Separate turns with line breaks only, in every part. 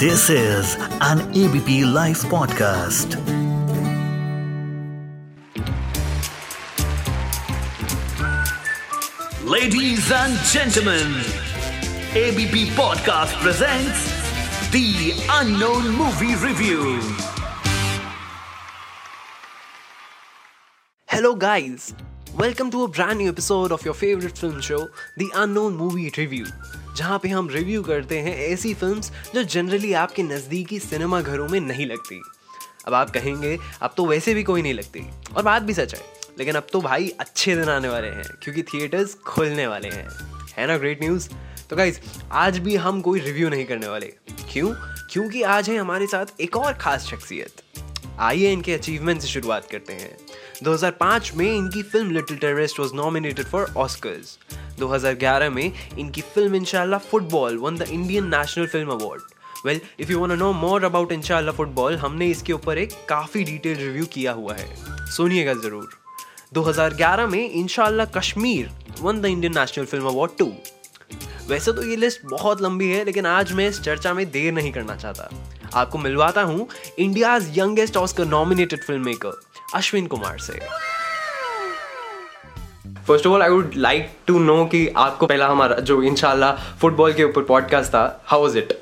This is an ABP Life podcast. Ladies and gentlemen, ABP Podcast presents The Unknown Movie Review.
Hello, guys. Welcome to a brand new episode of your favorite film show, The Unknown Movie Review. जहाँ पे हम review करते हैं ऐसी films जो generally आपके नज़दीकी cinema घरों में नहीं लगती। अब आप कहेंगे, अब तो वैसे भी कोई नहीं लगती। और बात भी सच है, लेकिन अब तो भाई अच्छे दिन आने वाले हैं, क्योंकि थिएटर्स खुलने वाले हैं। है ना ग्रेट न्यूज़ तो गाइज़ आज भी हम कोई रिव्यू नहीं करने वाले। क्यों? क्योंकि आज है हमारे साथ एक और खास शख्सियत। आइए इनके अचीवमेंट से शुरुआत करते हैं। 2005 में इनकी film Little Terrorist was nominated for Oscars 2011 में इनकी film Inshallah Football won the Indian National Film Award well if you know more about Inshallah Football, हमने इसके ऊपर एक काफ़ी डिटेल रिव्यू किया हुआ है। सुनिएगा ज़रूर। 2011 में Inshallah Kashmir won the Indian National Film Award too वैसे तो ये लिस्ट बहुत लंबी है, लेकिन आज मैं इस चर्चा में देर नहीं करना चाहता। आपको मिलवाता हूँ India's youngest Oscar nominated film maker Ashwin Kumar से। First of all I would like to know कि आपको पहला हमारा जो इनशाला फुटबॉल के ऊपर पॉडकास्ट था हाउ वाज इट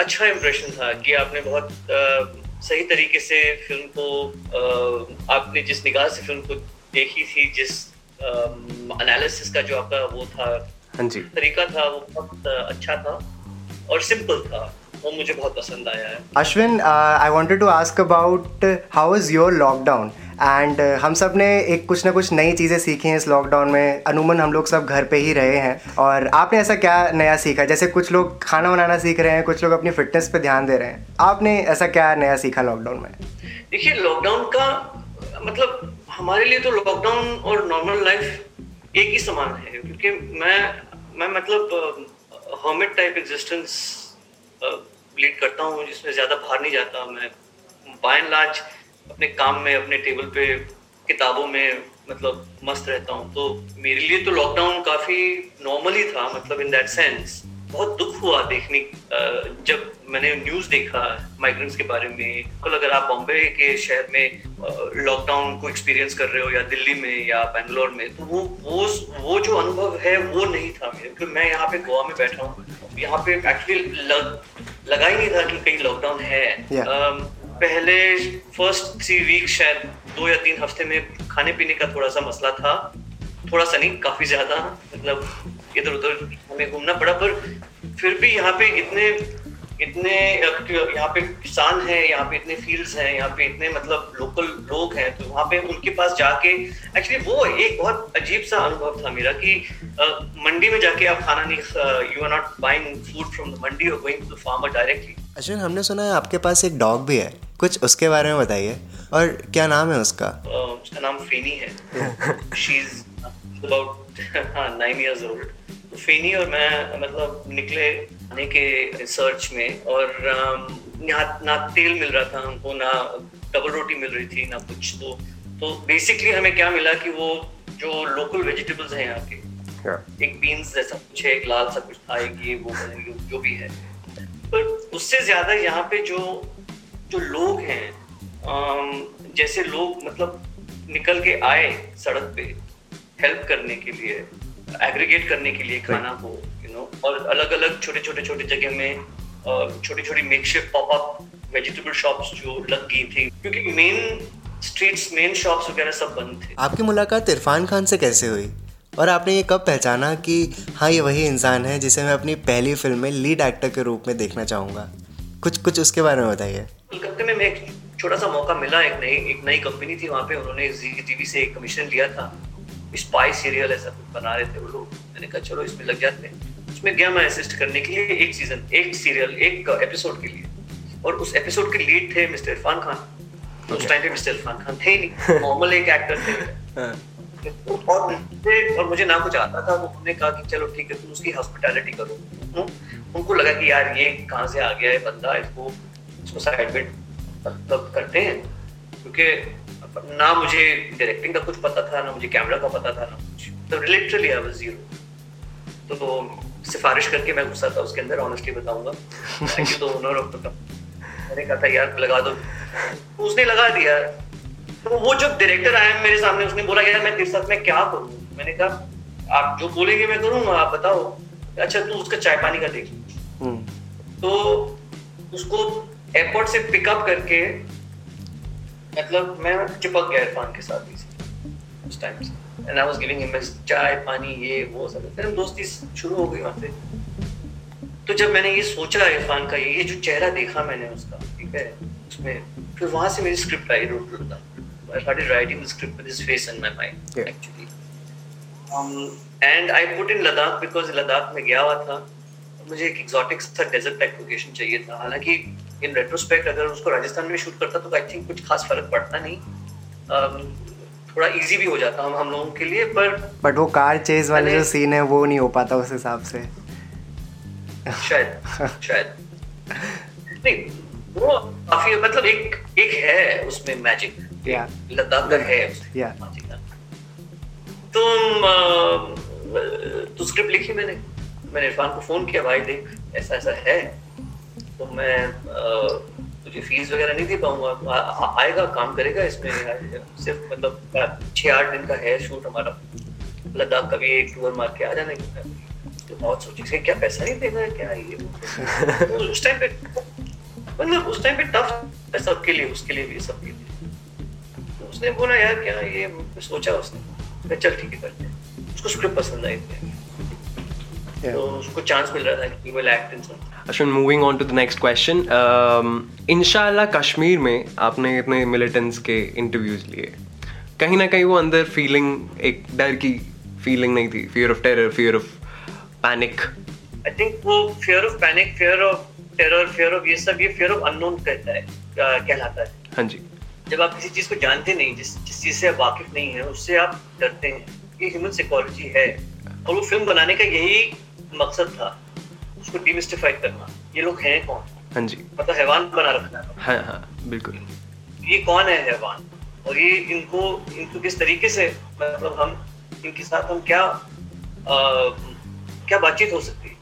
अच्छा इम्प्रेशन था कि आपने बहुत uh, सही तरीके से फ़िल्म को uh, आपने जिस निगाह से फ़िल्म को देखी थी जिस एनालिसिस um, का जो आपका वो था
हाँ जी।
तरीका था वो बहुत uh, अच्छा था और सिंपल था वो मुझे बहुत पसंद आया है।
Ashwin I wanted to ask about how is your lockdown and हम सबने एक कुछ ना कुछ नई चीज़ें सीखी हैं इस लॉकडाउन में। अनूमन हम लोग सब घर पे ही रहे हैं। और आपने ऐसा क्या नया सीखा? जैसे कुछ लोग खाना बनाना सीख रहे हैं, कुछ लोग अपनी फिटनेस पे ध्यान दे रहे हैं। आपने ऐसा क्या नया सीखा लॉकडाउन में?
देखिए लॉकडाउन का मतलब हमारे लिए तो लॉकडाउन और नॉर्मल लाइफ एक ही समान है। क्योंकि मैं मैं मतलब हर्मिट टाइप एग्जिस्टेंस लीड करता हूँ, जिसमें ज़्यादा बाहर नहीं जाता। मैं बाय एंड लार्ज अपने काम में अपने टेबल पे किताबों में मतलब मस्त रहता हूँ। तो मेरे लिए तो लॉकडाउन काफ़ी नॉर्मल ही था मतलब इन दैट सेंस बहुत दुख हुआ देखने जब मैंने न्यूज़ देखा माइग्रेंट्स के बारे में। कल अगर आप बॉम्बे के शहर में लॉकडाउन को एक्सपीरियंस कर रहे हो या दिल्ली में या बेंगलोर में तो वो वो वो जो अनुभव है वो नहीं था मेरे। क्योंकि मैं यहाँ पे गोवा में बैठा हूँ। यहाँ पे एक्चुअली लग, लगा ही नहीं था कि कहीं लॉकडाउन है। Yeah. um, पहले फ़र्स्ट थ्री वीक शायद दो या तीन हफ़्ते में खाने पीने का थोड़ा सा मसला था। थोड़ा सा नहीं, काफ़ी ज़्यादा मतलब इधर उधर हमें घूमना पड़ा, पर फिर भी यहाँ पे इतने इतने यहाँ पे किसान हैं, यहाँ पे इतने फील्ड्स हैं, यहाँ पे इतने मतलब लोकल लोग हैं तो वहाँ पे उनके पास जाके एक्चुअली वो एक बहुत अजीब सा अनुभव था मेरा कि मंडी में जाके आप खाना नहीं you are not buying food from the mandi और going to the farmer directly
Ashwin हमने सुना है आपके पास एक डॉग भी है। कुछ उसके बारे में बताइए। और क्या नाम है उसका?
उसका नाम फेनी है। She is about nine years old Fenny और मैं मतलब निकले आने के रिसर्च में और यहाँ ना तेल मिल रहा था हमको ना डबल रोटी मिल रही थी ना कुछ। तो तो बेसिकली हमें क्या मिला कि वो जो लोकल वेजिटेबल्स हैं यहाँ के yeah. एक बीन्स जैसा कुछ है एक लाल सा कुछ था एक ये वो जो भी है। पर उससे ज़्यादा यहाँ पे जो जो लोग हैं जैसे लोग मतलब निकल के आए सड़क पे हेल्प करने के लिए एग्रीगेट करने के लिए खाना को यू नो और अलग अलग छोटे छोटे छोटे जगह में छोटी छोटी makeshift pop up vegetable shops जो लग गई थी क्योंकि मेन स्ट्रीट्स मेन शॉप्स वगैरह सब बंद थे।
आपकी मुलाकात इरफान खान से कैसे हुई? और आपने ये कब पहचाना कि हाँ ये वही इंसान है जिसे मैं अपनी पहली फ़िल्म में लीड एक्टर के रूप में देखना चाहूँगा? कुछ कुछ उसके बारे में बताइए।
कलकत्ते में मैं एक छोटा सा मौका मिला एक नई एक नई कंपनी थी वहाँ पे उन्होंने जी टीवी से एक कमीशन लिया था। स्पाई सीरियल ऐसा कुछ बना रहे थे वो लोग। मैंने कहा चलो इसमें लग जाते हैं। उसमें गया मैं असिस्ट करने के लिए एक सीज़न एक सीरियल एक एपिसोड के लिए। और उस एपिसोड के लीड थे मिस्टर इरफान खान। उस टाइम पे मिस्टर इरफान खान थे नहीं। नॉर्मल एक एक्टर थे। और और मुझे ना कुछ आता था उन्होंने कहा कि चलो ठीक है, तुम उसकी हॉस्पिटैलिटी करो। उनको लगा कि यार ये कहाँ से आ गया है बंदा, इसको इसको साइड में मतलब करते हैं। क्योंकि ना मुझे डायरेक्टिंग का कुछ पता था, ना मुझे कैमरा का पता था, ना कुछ। तो लिटरली आई वाज ज़ीरो तो सिफारिश करके मैं घुसा था, उसके अंदर ऑनेस्टली बताऊँगा। ऑफ़ द मैंने कहा था, यार लगा दो। उसने लगा दिया। तो वो जो डायरेक्टर आया मेरे सामने उसने बोला यार मैं तेरे साथ में क्या करूँ? मैंने कहा आप जो बोलेंगे मैं करूँगा आप बताओ। अच्छा तू उसका चाय पानी का देख।
हम्म।
तो उसको एयरपोर्ट से पिकअप करके मतलब मैं चिपक गया इरफान के साथ ही उस टाइम से। And I was giving him chai pani ये वो सब। फिर हम दोस्ती शुरू हो गई वहाँ पे। तो जब मैंने ये सोचा इरफान का ये जो चेहरा देखा मैंने उसका ठीक है उसमें फिर वहाँ से मेरी script I wrote wrote I started writing the script with his face in my mind
Yeah.
actually. Um, and I put in Ladakh because Ladakh में गया हुआ था। मुझे एक exotic सा desert type location चाहिए था। हालाँकि in retrospect अगर उसको राजस्थान में शूट करता तो आई थिंक कुछ खास फ़र्क पड़ता नहीं। Um, थोड़ा इजी भी हो जाता हम हम लोगों के लिए पर
बट वो कार चेज वाले जो सीन है वो नहीं हो पाता उस हिसाब से।
शायद शायद। नहीं वो काफ़ी मतलब एक एक है उसमें मैजिक
Yeah.
लद्दाख का है
Yeah.
तो स्क्रिप्ट लिखी मैंने। मैंने इरफान को फ़ोन किया भाई देख ऐसा ऐसा है। तो मैं तुझे फ़ीस वगैरह नहीं दे पाऊँगा। आएगा काम करेगा इसमें सिर्फ़ मतलब छह आठ दिन का है शूट हमारा। लद्दाख का भी एक टूर मार के आ जाने का तो बहुत सोची क्या पैसा नहीं देना है क्या ये तो उस टाइम पे मतलब उस टाइम पे टफ है सबके लिए उसके लिए भी सबके लिए। उसने बोला यार क्या ये सोचा उसने? चल ठीक है करते हैं उसको स्क्रिप्ट पसंद आई थी।
Yeah.
तो उसको चांस मिल रहा था कि will act in
Ashwin moving on to the next question Inshallah Kashmir में आपने इतने मिलिटेंट्स के इंटरव्यूज़ लिए। कहीं ना कहीं वो अंदर फीलिंग एक डर की फीलिंग नहीं थी। Fear of terror fear of panic
I think वो fear of panic fear of terror fear of ये सब ये फियर ऑफ़ अननोन कहता है कहलाता है।
हाँ जी।
जब आप किसी चीज़ को जानते नहीं जिस जिस चीज़ से आप वाकिफ नहीं है उससे आप डरते हैं ये ह्यूमन साइकोलॉजी है। और वो फ़िल्म बनाने का यही मकसद था उसको डिमिस्टिफाई करना। ये लोग हैं कौन?
हाँ जी।
मतलब हैवान बना रखना। है
हाँ हाँ बिल्कुल।
ये कौन है हैवान? और ये इनको इनको किस तरीके से मतलब हम इनके साथ हम क्या आ, क्या बातचीत हो सकती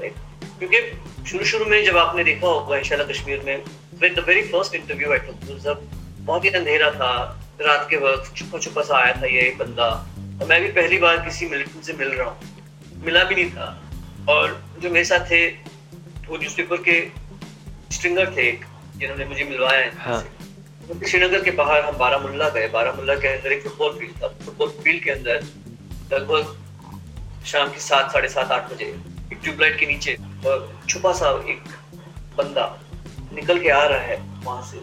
है? क्योंकि शुरू शुरू में जब आपने देखा होगा इंशाल्लाह कश्मीर में with the very first interview I took बहुत ही अंधेरा था। रात के वक्त छुपा छुपा सा आया था ये बंदा। और मैं भी पहली बार किसी मिलिटेंट से मिल रहा हूँ। मिला भी नहीं था। और जो मेरे साथ थे वो न्यूज़पेपर के स्ट्रिंगर थे जिन्होंने मुझे मिलवाया है।
हाँ।
श्रीनगर के बाहर हम बारामुल्ला गए। बारामुल्ला के अंदर एक फुटबॉल फ़ील्ड था। फुटबॉल फ़ील्ड के अंदर लगभग शाम के सात साढ़े सात आठ बजे एक ट्यूबलाइट के नीचे और छुपा सा एक बंदा निकल के आ रहा है वहाँ से।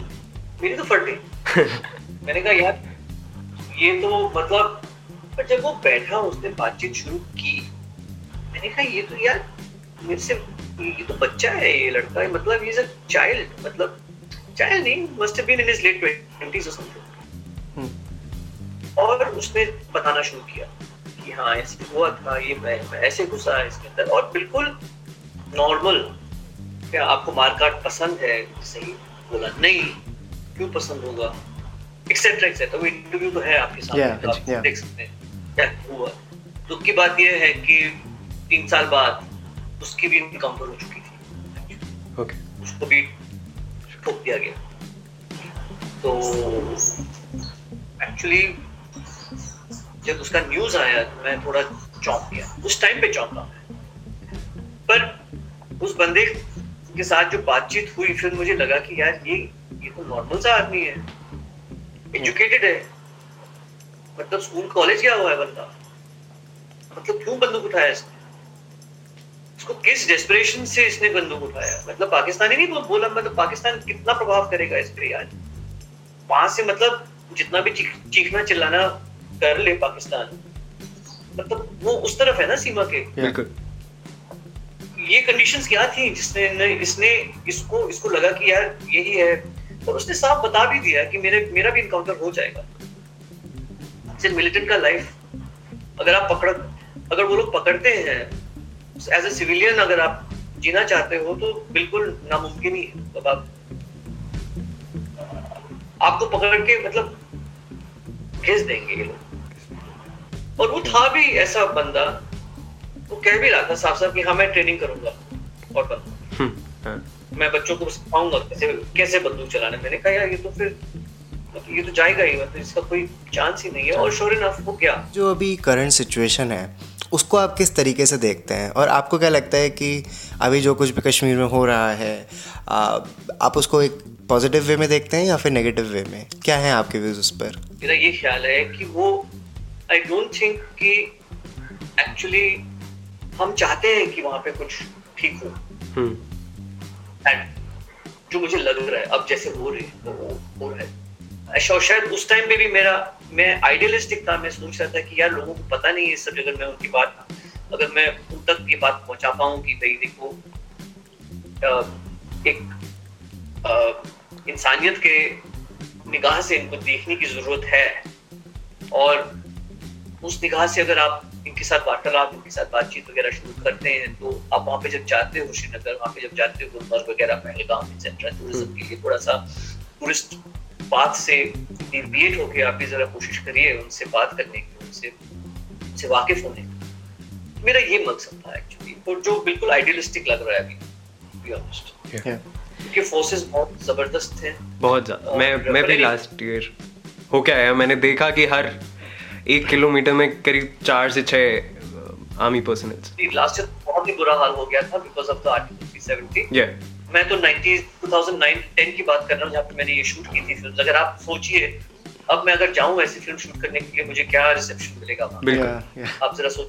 मेरी तो फटी मैंने कहा यार ये तो मतलब पर जब वो बैठा उसने बातचीत शुरू की मैंने कहा ये तो यार मेरे से ये तो बच्चा है ये लड़का है मतलब ये चाइल्ड मतलब चाइल्ड नहीं must been in his late twenties और समथिंग और उसने बताना शुरू किया कि हाँ ऐसे हुआ था ये मैं, मैं ऐसे घुसा है इसके अंदर और बिल्कुल नॉर्मल क्या आपको मारकाट पसंद है? सही बोला नहीं। क्यों पसंद होगा एक्सेट्रा एक्सेट्रा वो इंटरव्यू तो है आपके सामने
Yeah,
तो आप
yeah.
देख सकते हैं। क्या हुआ। दुख की बात यह है कि तीन साल बाद उसकी भी इनकाउंटर हो चुकी थी।
ओके
उसको भी ठोक दिया गया। तो एक्चुअली जब उसका न्यूज़ आया तो मैं थोड़ा चौंक गया। उस टाइम पे चौंका पर उस बंदे के साथ जो बातचीत हुई फिर मुझे लगा कि यार ये ये तो नॉर्मल सा आदमी है। एजुकेटेड है। मतलब स्कूल कॉलेज गया हुआ है बंदा? मतलब क्यों बंदूक उठाया इसने? उसको किस डेस्परेशन से इसने बंदूक उठाया? मतलब पाकिस्तानी नहीं बोला मतलब पाकिस्तान कितना प्रभाव करेगा इस पे यार? वहाँ से मतलब जितना भी चीखना चिल्लाना कर ले पाकिस्तान मतलब वो उस तरफ़ है ना सीमा के।
बिल्कुल।
ये कंडीशंस क्या थी जिसने इसने इसको इसको लगा कि यार यही है। और उसने साफ़ बता भी दिया कि मेरे मेरा भी इनकाउंटर हो जाएगा। सिर्फ़ मिलिटेंट का लाइफ अगर आप पकड़ अगर वो लोग पकड़ते हैं एज ए सिविलियन अगर आप जीना चाहते हो तो बिल्कुल नामुमकिन ही है। आप आपको पकड़ के मतलब भेज देंगे ये लोग। और वो था भी ऐसा बंदा वो कह भी रहा था साफ़ साफ़ कि हाँ मैं ट्रेनिंग करूँगा। और बनूँगा
हम्म, हाँ,
मैं बच्चों को सिखाऊँगा कैसे कैसे बंदूक चलाना मैंने कहा यार ये तो फिर मतलब ये तो जाएगा ही मतलब इसका कोई चांस ही नहीं है। और श्योर इनफ वो गया
जो अभी करंट सिचुएशन है उसको आप किस तरीके से देखते हैं? और आपको क्या लगता है कि अभी जो कुछ भी कश्मीर में हो रहा है आ, आप उसको एक पॉजिटिव वे में देखते हैं या फिर नेगेटिव वे में? क्या है आपके व्यूज़ उस पर?
मेरा ये ख्याल है कि वो आई डोंट थिंक कि एक्चुअली हम चाहते हैं कि वहाँ पे कुछ ठीक हो।
हम्म,
एंड जो मुझे लग रहा है, अब जैसे हो रही है, वो हो रहा है। शा- शायद उस टाइम पे भी मेरा, मैं आइडियलिस्टिक था, मैं सोच रहा था कि यार लोगों को पता नहीं है सब अगर मैं उनकी बात अगर मैं उन तक ये बात पहुँचा पाऊँ कि भाई देखो एक इंसानियत के निगाह से इनको देखने की ज़रूरत है, और उस निगाह से अगर आप इनके साथ वार्तालाप इनके साथ बातचीत वगैरह शुरू करते हैं। तो आप वहाँ पे जब जाते हो श्रीनगर वहाँ पे जब जाते हो गुलमर्ग वगैरह पहलगाम एक्सेट्रा टूरिज़्म के लिए थोड़ा सा टूरिस्ट बात से डिविएट होके आप भी जरा कोशिश करिए उनसे बात करने की उनसे उनसे वाकिफ होने की। मेरा ये मकसद था एक्चुअली और जो बिल्कुल आइडियलिस्टिक लग रहा है अभी क्योंकि फोर्सेस बहुत ज़बरदस्त थे
बहुत ज़्यादा। मैं मैं भी लास्ट ईयर होके आया। मैंने देखा कि हर एक किलोमीटर में करीब चार से छह आर्मी पर्सनल्स
लास्ट ईयर बहुत ही बुरा हाल हो गया था बिकॉज़ ऑफ़ द आर्टिकल 370
ये
मैं तो 90 2009 10 की बात कर रहा हूँ जहाँ पे मैंने ये शूट की थी फ़िल्म अगर आप सोचिए अब मैं अगर जाऊँ ऐसी फ़िल्म शूट करने के लिए मुझे क्या रिसेप्शन मिलेगा वहाँ?
बिल्कुल।
Yeah, yeah.
आप जरा सोच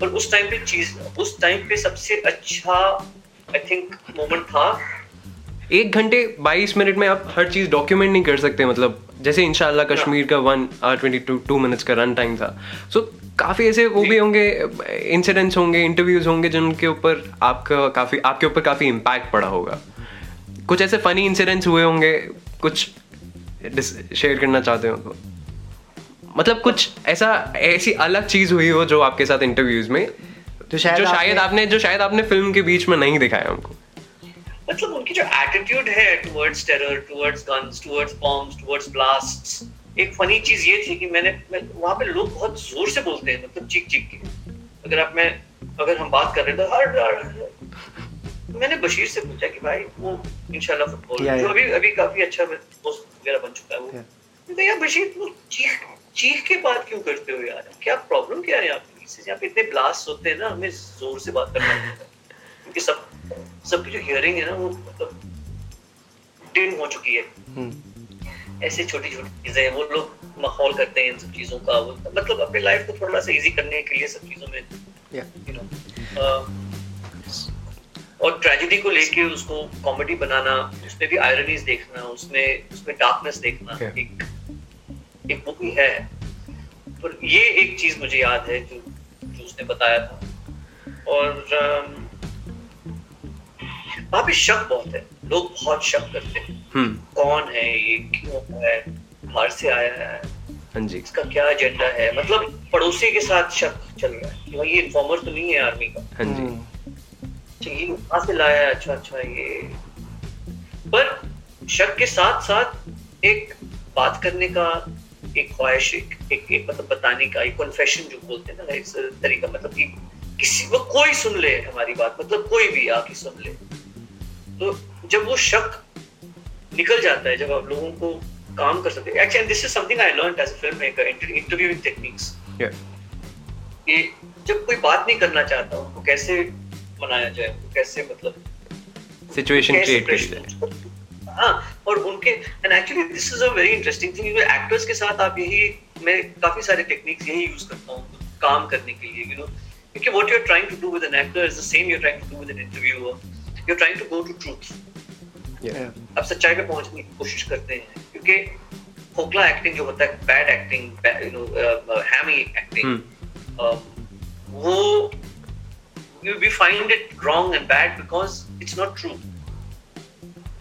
पर उस टाइम पे चीज़ उस टाइम पे सबसे अच्छा आई थिंक मोमेंट था।
एक घंटे 22 मिनट में आप हर चीज़ डॉक्यूमेंट नहीं कर सकते मतलब जैसे इंशाल्लाह कश्मीर का one or twenty two two minutes का रन टाइम था। सो काफ़ी ऐसे वो भी होंगे इंसिडेंट्स होंगे इंटरव्यूज़ होंगे जिनके ऊपर आपका काफ़ी आपके ऊपर काफ़ी इम्पैक्ट पड़ा होगा। कुछ ऐसे फनी इंसिडेंट्स हुए होंगे कुछ शेयर करना चाहते हो तो। मतलब कुछ ऐसा ऐसी अलग चीज़ हुई हो जो आपके साथ इंटरव्यूज़ में
तो शायद
जो शायद
आपने-
आपने जो शायद आपने फ़िल्म के बीच में नहीं दिखाया हमको।
मतलब उनकी जो एटीट्यूड है towards terror towards guns towards bombs towards blasts एक फनी चीज़ ये थी कि मैंने मैं, वहाँ पे लोग बहुत ज़ोर से बोलते हैं मतलब चीख चीख के। अगर आप मैं अगर हम बात कर रहे थे हर हर मैंने बशीर से पूछा कि भाई वो इंशाल्लाह फुटबॉल जो. अभी अभी काफ़ी अच्छा दोस्त वगैरह बन चुका है वो। कहा, यार बशीर वो चीख चीख के बात क्यों करते हो यार? क्या प्रॉब्लम क्या है इससे यहाँ पे इतने ब्लास्ट होते हैं ना हमें ज़ोर से बात करना पड़ता है। क्योंकि सब सबकी जो हियरिंग है ना वो मतलब डिम हो चुकी है
हम्म,
ऐसे छोटी छोटी चीज़ें हैं वो लोग माहौल करते हैं इन सब चीज़ों का वो मतलब अपने लाइफ को थोड़ा सा इजी करने के लिए सब चीज़ों में
yeah.
और ट्रेजिडी को लेके उसको कॉमेडी बनाना उसमें भी आयरनीज देखना उसमें उसमें डार्कनेस देखना. एक एक वो भी है पर ये एक चीज़ मुझे याद है जो जो उसने बताया था और अम, वहाँ पे शक बहुत है। लोग बहुत शक करते हैं।
हम्म।
कौन है ये क्यों है बाहर से आया है।
हाँ जी।
इसका क्या एजेंडा है? मतलब पड़ोसी के साथ शक चल रहा है कि भाई ये इन्फॉर्मर तो नहीं है आर्मी का।
हाँ जी।
हम्म,
अच्छा ये कहाँ से लाया है? अच्छा अच्छा ये। पर शक के साथ साथ एक बात करने का एक ख्वाहिश एक, एक, एक मतलब बताने का एक कन्फेशन जो बोलते हैं ना इस तरीका मतलब कि किसी वो कोई सुन ले हमारी बात मतलब कोई भी आके सुन ले। तो जब वो शक निकल जाता है जब आप लोगों को काम कर सकते हैं। Actually this is something I learn as a film maker interviewing techniques कि जब कोई बात नहीं करना चाहता उनको कैसे मनाया जाए उनको कैसे मतलब
सिचुएशन क्रिएट करी
हाँ और उनके and actually this is a very interesting thing actors के साथ आप यही मैं काफ़ी सारे टेक्निक्स यही यूज़ करता हूँ काम करने के लिए यू नो क्योंकि what you are trying to do with an actor is the same you are trying to do with an interviewer you trying to go to truth
yeah.
आप सच्चाई पे पहुँचने की कोशिश करते हैं क्योंकि खोखला एक्टिंग जो होता है bad acting you know hammy acting वो you we find it wrong and bad because it's not true.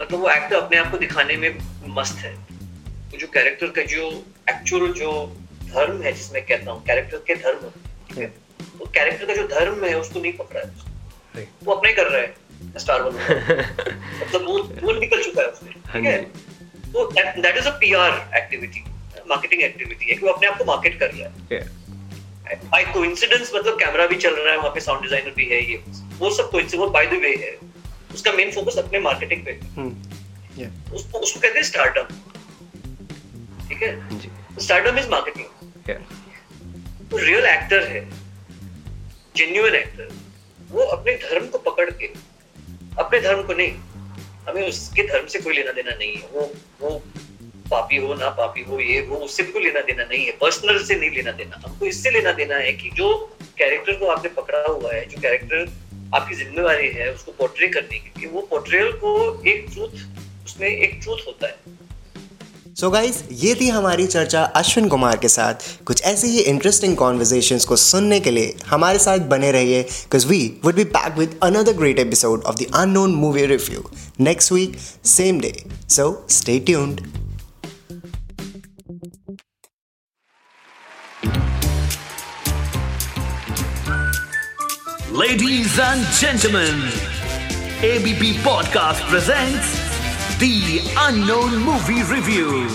मतलब वो एक्टर अपने आप को दिखाने में मस्त है। वो जो कैरेक्टर का जो एक्चुअल जो धर्म है जिसमें कहता हूँ कैरेक्टर के धर्म। वो कैरेक्टर का जो धर्म है उसको नहीं पकड़ा है। वो अपने ही कर रहा है। स्टार बन मतलब वो वो निकल चुका है उसमें
हाँ
ठीक है तो that is a PR activity marketing activity है कि वो अपने आप को मार्केट कर रहा है. बाय कोइंसिडेंस मतलब कैमरा भी चल रहा है वहाँ पे साउंड डिज़ाइनर भी है ये वो सब। कोइंसिडेंस वो बाय द वे है। उसका मेन फोकस अपने मार्केटिंग पे है।
हम्म yeah.
उसको उसको कहते हैं स्टार्टअप ठीक है?
जी.
Startup is marketing real actor है जेन्युइन एक्टर वो अपने धर्म को पकड़ के अपने धर्म को नहीं। हमें उसके धर्म से कोई लेना देना नहीं है। वो वो पापी हो, ना पापी हो, ये वो, उससे भी कोई लेना देना नहीं है। पर्सनल से नहीं लेना देना। हमको इससे लेना देना है कि जो कैरेक्टर को आपने पकड़ा हुआ है, जो कैरेक्टर आपकी जिम्मेवारी है, उसको पोर्ट्रे करने की वो पोर्ट्रेल को एक ट्रूथ उसमें एक ट्रूथ होता है।
सो so गाइस ये थी हमारी चर्चा अश्विन कुमार के साथ। कुछ ऐसे ही इंटरेस्टिंग कॉन्वर्जेशंस को सुनने के लिए हमारे साथ बने रहिए because we would be back with another great episode of the unknown movie review next week same day so stay tuned
Ladies and gentlemen, ABP Podcast presents The Unknown Movie Review.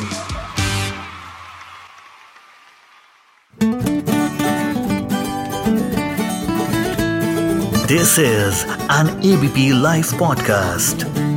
This is an ABP Life Podcast.